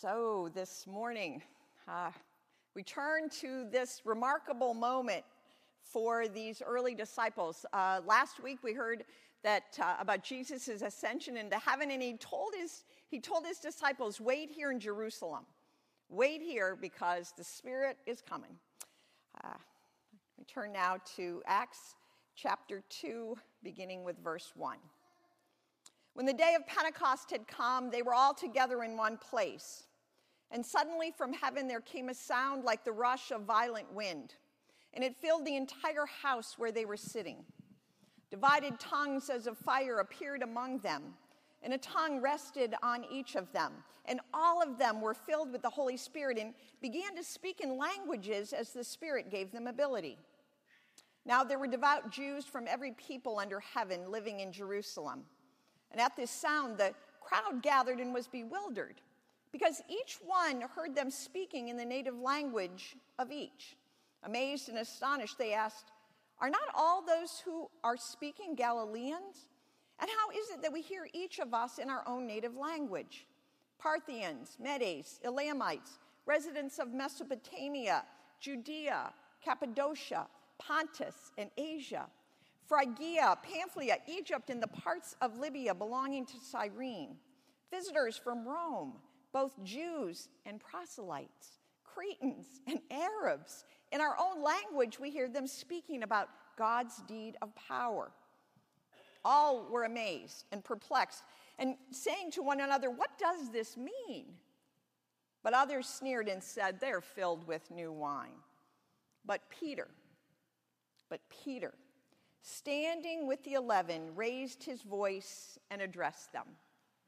So, this morning, uh, we turn to this remarkable moment for these early disciples. Uh, last week, we heard that uh, about Jesus' ascension into heaven, and he told his he told his disciples, "Wait here in Jerusalem, wait here because the Spirit is coming." Uh, we turn now to Acts chapter two, beginning with verse one. When the day of Pentecost had come, they were all together in one place. And suddenly from heaven there came a sound like the rush of violent wind, and it filled the entire house where they were sitting. Divided tongues as of fire appeared among them, and a tongue rested on each of them. And all of them were filled with the Holy Spirit and began to speak in languages as the Spirit gave them ability. Now there were devout Jews from every people under heaven living in Jerusalem. And at this sound, the crowd gathered and was bewildered because each one heard them speaking in the native language of each. Amazed and astonished, they asked, Are not all those who are speaking Galileans? And how is it that we hear each of us in our own native language? Parthians, Medes, Elamites, residents of Mesopotamia, Judea, Cappadocia, Pontus, and Asia Phrygia, Pamphylia, Egypt, and the parts of Libya belonging to Cyrene, visitors from Rome, both Jews and proselytes, Cretans and Arabs. In our own language, we hear them speaking about God's deed of power. All were amazed and perplexed and saying to one another, What does this mean? But others sneered and said, They're filled with new wine. But Peter, but Peter, standing with the eleven, raised his voice and addressed them.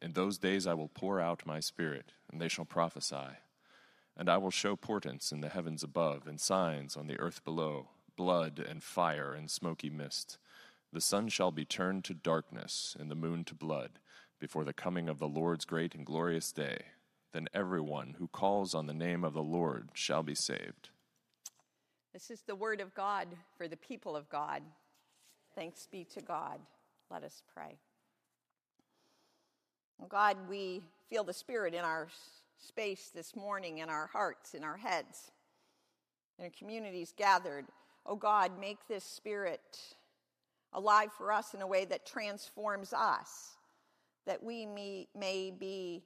in those days I will pour out my spirit, and they shall prophesy. And I will show portents in the heavens above, and signs on the earth below blood and fire and smoky mist. The sun shall be turned to darkness, and the moon to blood, before the coming of the Lord's great and glorious day. Then everyone who calls on the name of the Lord shall be saved. This is the word of God for the people of God. Thanks be to God. Let us pray. God, we feel the Spirit in our space this morning, in our hearts, in our heads, in our communities gathered. Oh God, make this Spirit alive for us in a way that transforms us, that we may, may be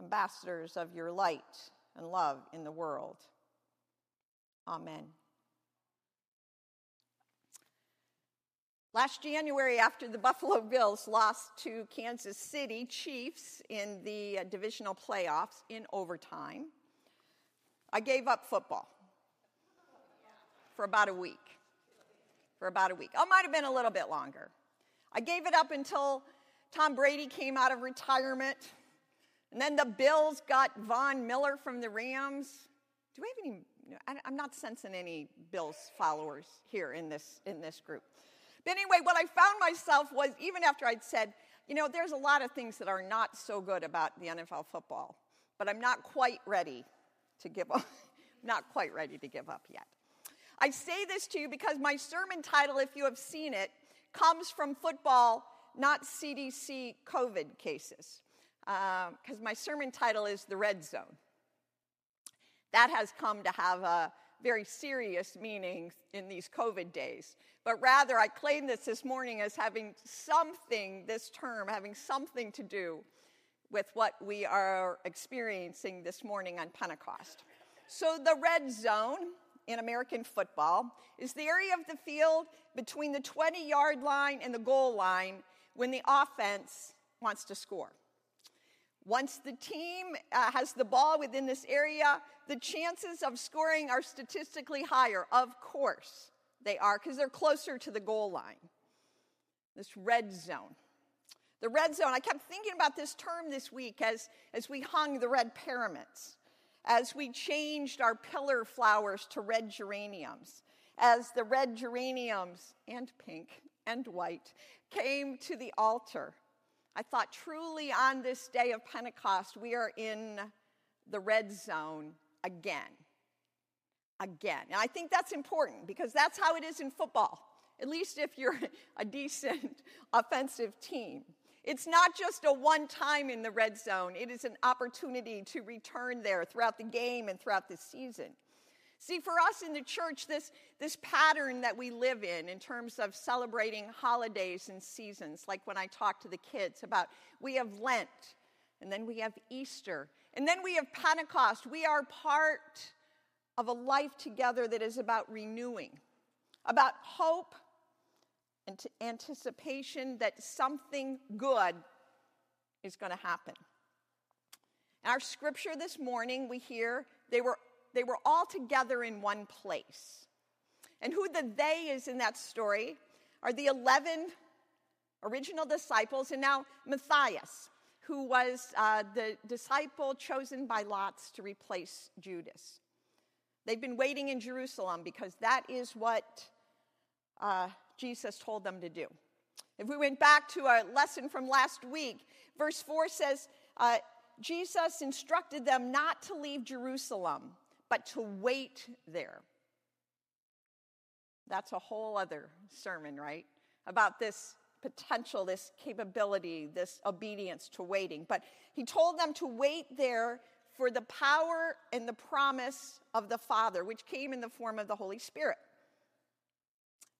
ambassadors of your light and love in the world. Amen. Last January, after the Buffalo Bills lost to Kansas City Chiefs in the uh, divisional playoffs in overtime, I gave up football for about a week. For about a week. Oh, might have been a little bit longer. I gave it up until Tom Brady came out of retirement. And then the Bills got Von Miller from the Rams. Do we have any I'm not sensing any Bills followers here in this, in this group. But anyway, what I found myself was even after I'd said, you know, there's a lot of things that are not so good about the NFL football, but I'm not quite ready to give up. not quite ready to give up yet. I say this to you because my sermon title, if you have seen it, comes from football, not CDC COVID cases. Because uh, my sermon title is The Red Zone. That has come to have a very serious meaning in these COVID days. But rather, I claim this this morning as having something, this term, having something to do with what we are experiencing this morning on Pentecost. So, the red zone in American football is the area of the field between the 20 yard line and the goal line when the offense wants to score. Once the team uh, has the ball within this area, the chances of scoring are statistically higher. Of course, they are, because they're closer to the goal line. This red zone. The red zone, I kept thinking about this term this week as, as we hung the red paraments, as we changed our pillar flowers to red geraniums, as the red geraniums and pink and white came to the altar. I thought truly on this day of Pentecost, we are in the red zone again. Again. And I think that's important because that's how it is in football, at least if you're a decent offensive team. It's not just a one time in the red zone, it is an opportunity to return there throughout the game and throughout the season. See, for us in the church, this, this pattern that we live in, in terms of celebrating holidays and seasons, like when I talk to the kids about we have Lent, and then we have Easter, and then we have Pentecost. We are part of a life together that is about renewing, about hope and anticipation that something good is going to happen. In our scripture this morning, we hear they were, they were all together in one place. And who the they is in that story are the 11 original disciples and now Matthias, who was uh, the disciple chosen by lots to replace Judas. They've been waiting in Jerusalem because that is what uh, Jesus told them to do. If we went back to a lesson from last week, verse 4 says, uh, Jesus instructed them not to leave Jerusalem, but to wait there. That's a whole other sermon, right? About this potential, this capability, this obedience to waiting. But he told them to wait there for the power and the promise of the Father, which came in the form of the Holy Spirit.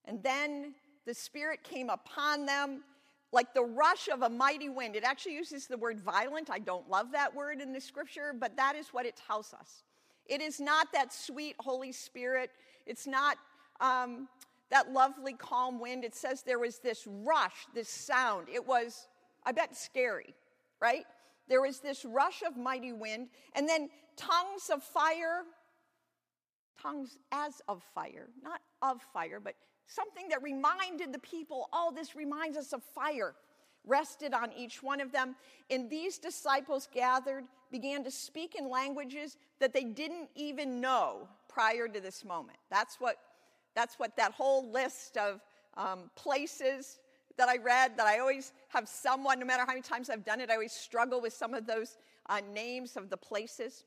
And then the Spirit came upon them like the rush of a mighty wind. It actually uses the word violent. I don't love that word in the scripture, but that is what it tells us. It is not that sweet Holy Spirit. It's not um, that lovely calm wind. It says there was this rush, this sound. It was, I bet, scary, right? There was this rush of mighty wind, and then tongues of fire, tongues as of fire, not of fire, but something that reminded the people, oh, this reminds us of fire, rested on each one of them. And these disciples gathered, began to speak in languages that they didn't even know prior to this moment. That's what, that's what that whole list of um, places that I read, that I always have someone, no matter how many times I've done it, I always struggle with some of those uh, names of the places.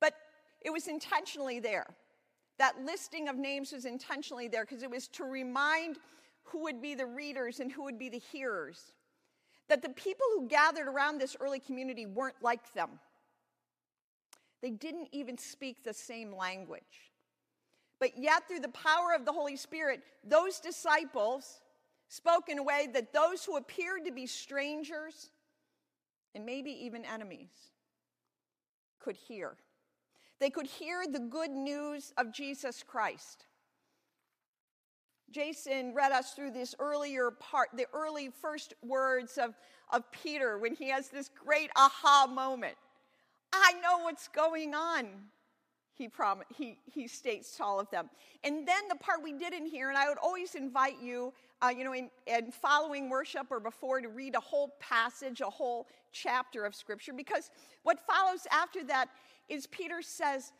But it was intentionally there. That listing of names was intentionally there because it was to remind who would be the readers and who would be the hearers. That the people who gathered around this early community weren't like them. They didn't even speak the same language. But yet, through the power of the Holy Spirit, those disciples spoke in a way that those who appeared to be strangers and maybe even enemies could hear. They could hear the good news of Jesus Christ. Jason read us through this earlier part, the early first words of, of Peter when he has this great aha moment. I know what's going on, he, prom- he, he states to all of them. And then the part we didn't hear, and I would always invite you, uh, you know, in, in following worship or before to read a whole passage, a whole chapter of Scripture, because what follows after that is Peter says,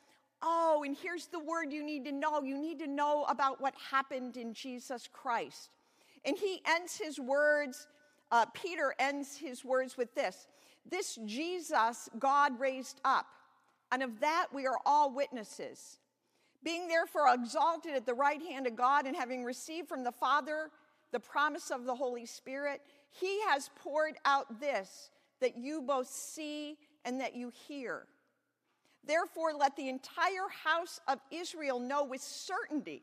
Oh, and here's the word you need to know. You need to know about what happened in Jesus Christ. And he ends his words, uh, Peter ends his words with this This Jesus God raised up, and of that we are all witnesses. Being therefore exalted at the right hand of God, and having received from the Father the promise of the Holy Spirit, he has poured out this that you both see and that you hear. Therefore, let the entire house of Israel know with certainty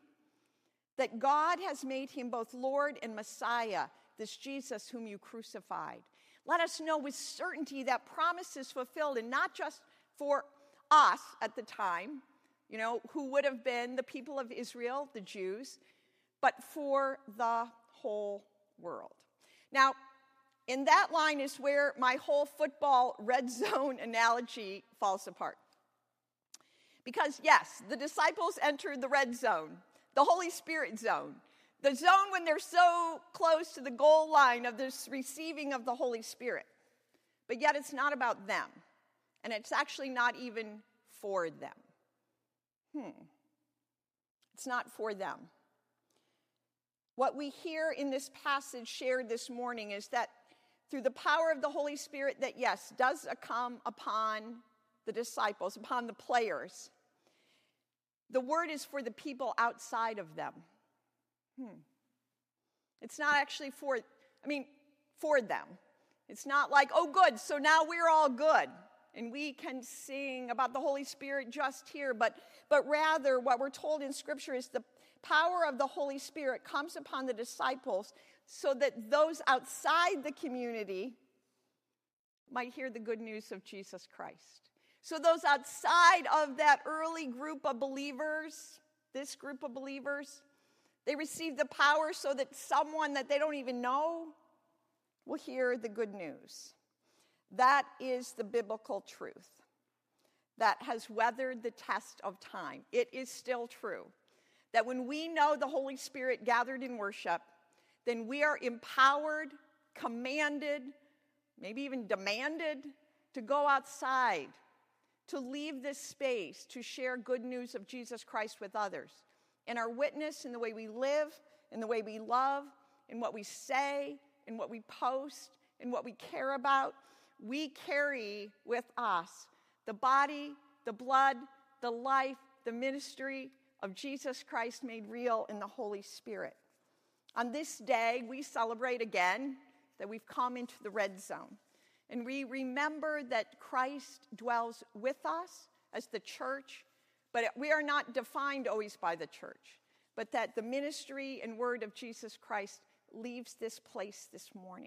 that God has made him both Lord and Messiah, this Jesus whom you crucified. Let us know with certainty that promise is fulfilled, and not just for us at the time, you know, who would have been the people of Israel, the Jews, but for the whole world. Now, in that line is where my whole football red zone analogy falls apart. Because, yes, the disciples entered the red zone, the Holy Spirit zone. the zone when they're so close to the goal line of this receiving of the Holy Spirit. But yet it's not about them, and it's actually not even for them. Hmm. It's not for them. What we hear in this passage shared this morning is that through the power of the Holy Spirit, that yes, does come upon the disciples, upon the players, the word is for the people outside of them. Hmm. It's not actually for, I mean, for them. It's not like, oh, good, so now we're all good and we can sing about the Holy Spirit just here, but, but rather what we're told in Scripture is the power of the Holy Spirit comes upon the disciples so that those outside the community might hear the good news of Jesus Christ. So, those outside of that early group of believers, this group of believers, they receive the power so that someone that they don't even know will hear the good news. That is the biblical truth that has weathered the test of time. It is still true that when we know the Holy Spirit gathered in worship, then we are empowered, commanded, maybe even demanded to go outside, to leave this space, to share good news of Jesus Christ with others. In our witness, in the way we live, in the way we love, in what we say, in what we post, in what we care about, we carry with us the body, the blood, the life, the ministry of Jesus Christ made real in the Holy Spirit. On this day, we celebrate again that we've come into the red zone. And we remember that Christ dwells with us as the church, but we are not defined always by the church, but that the ministry and word of Jesus Christ leaves this place this morning.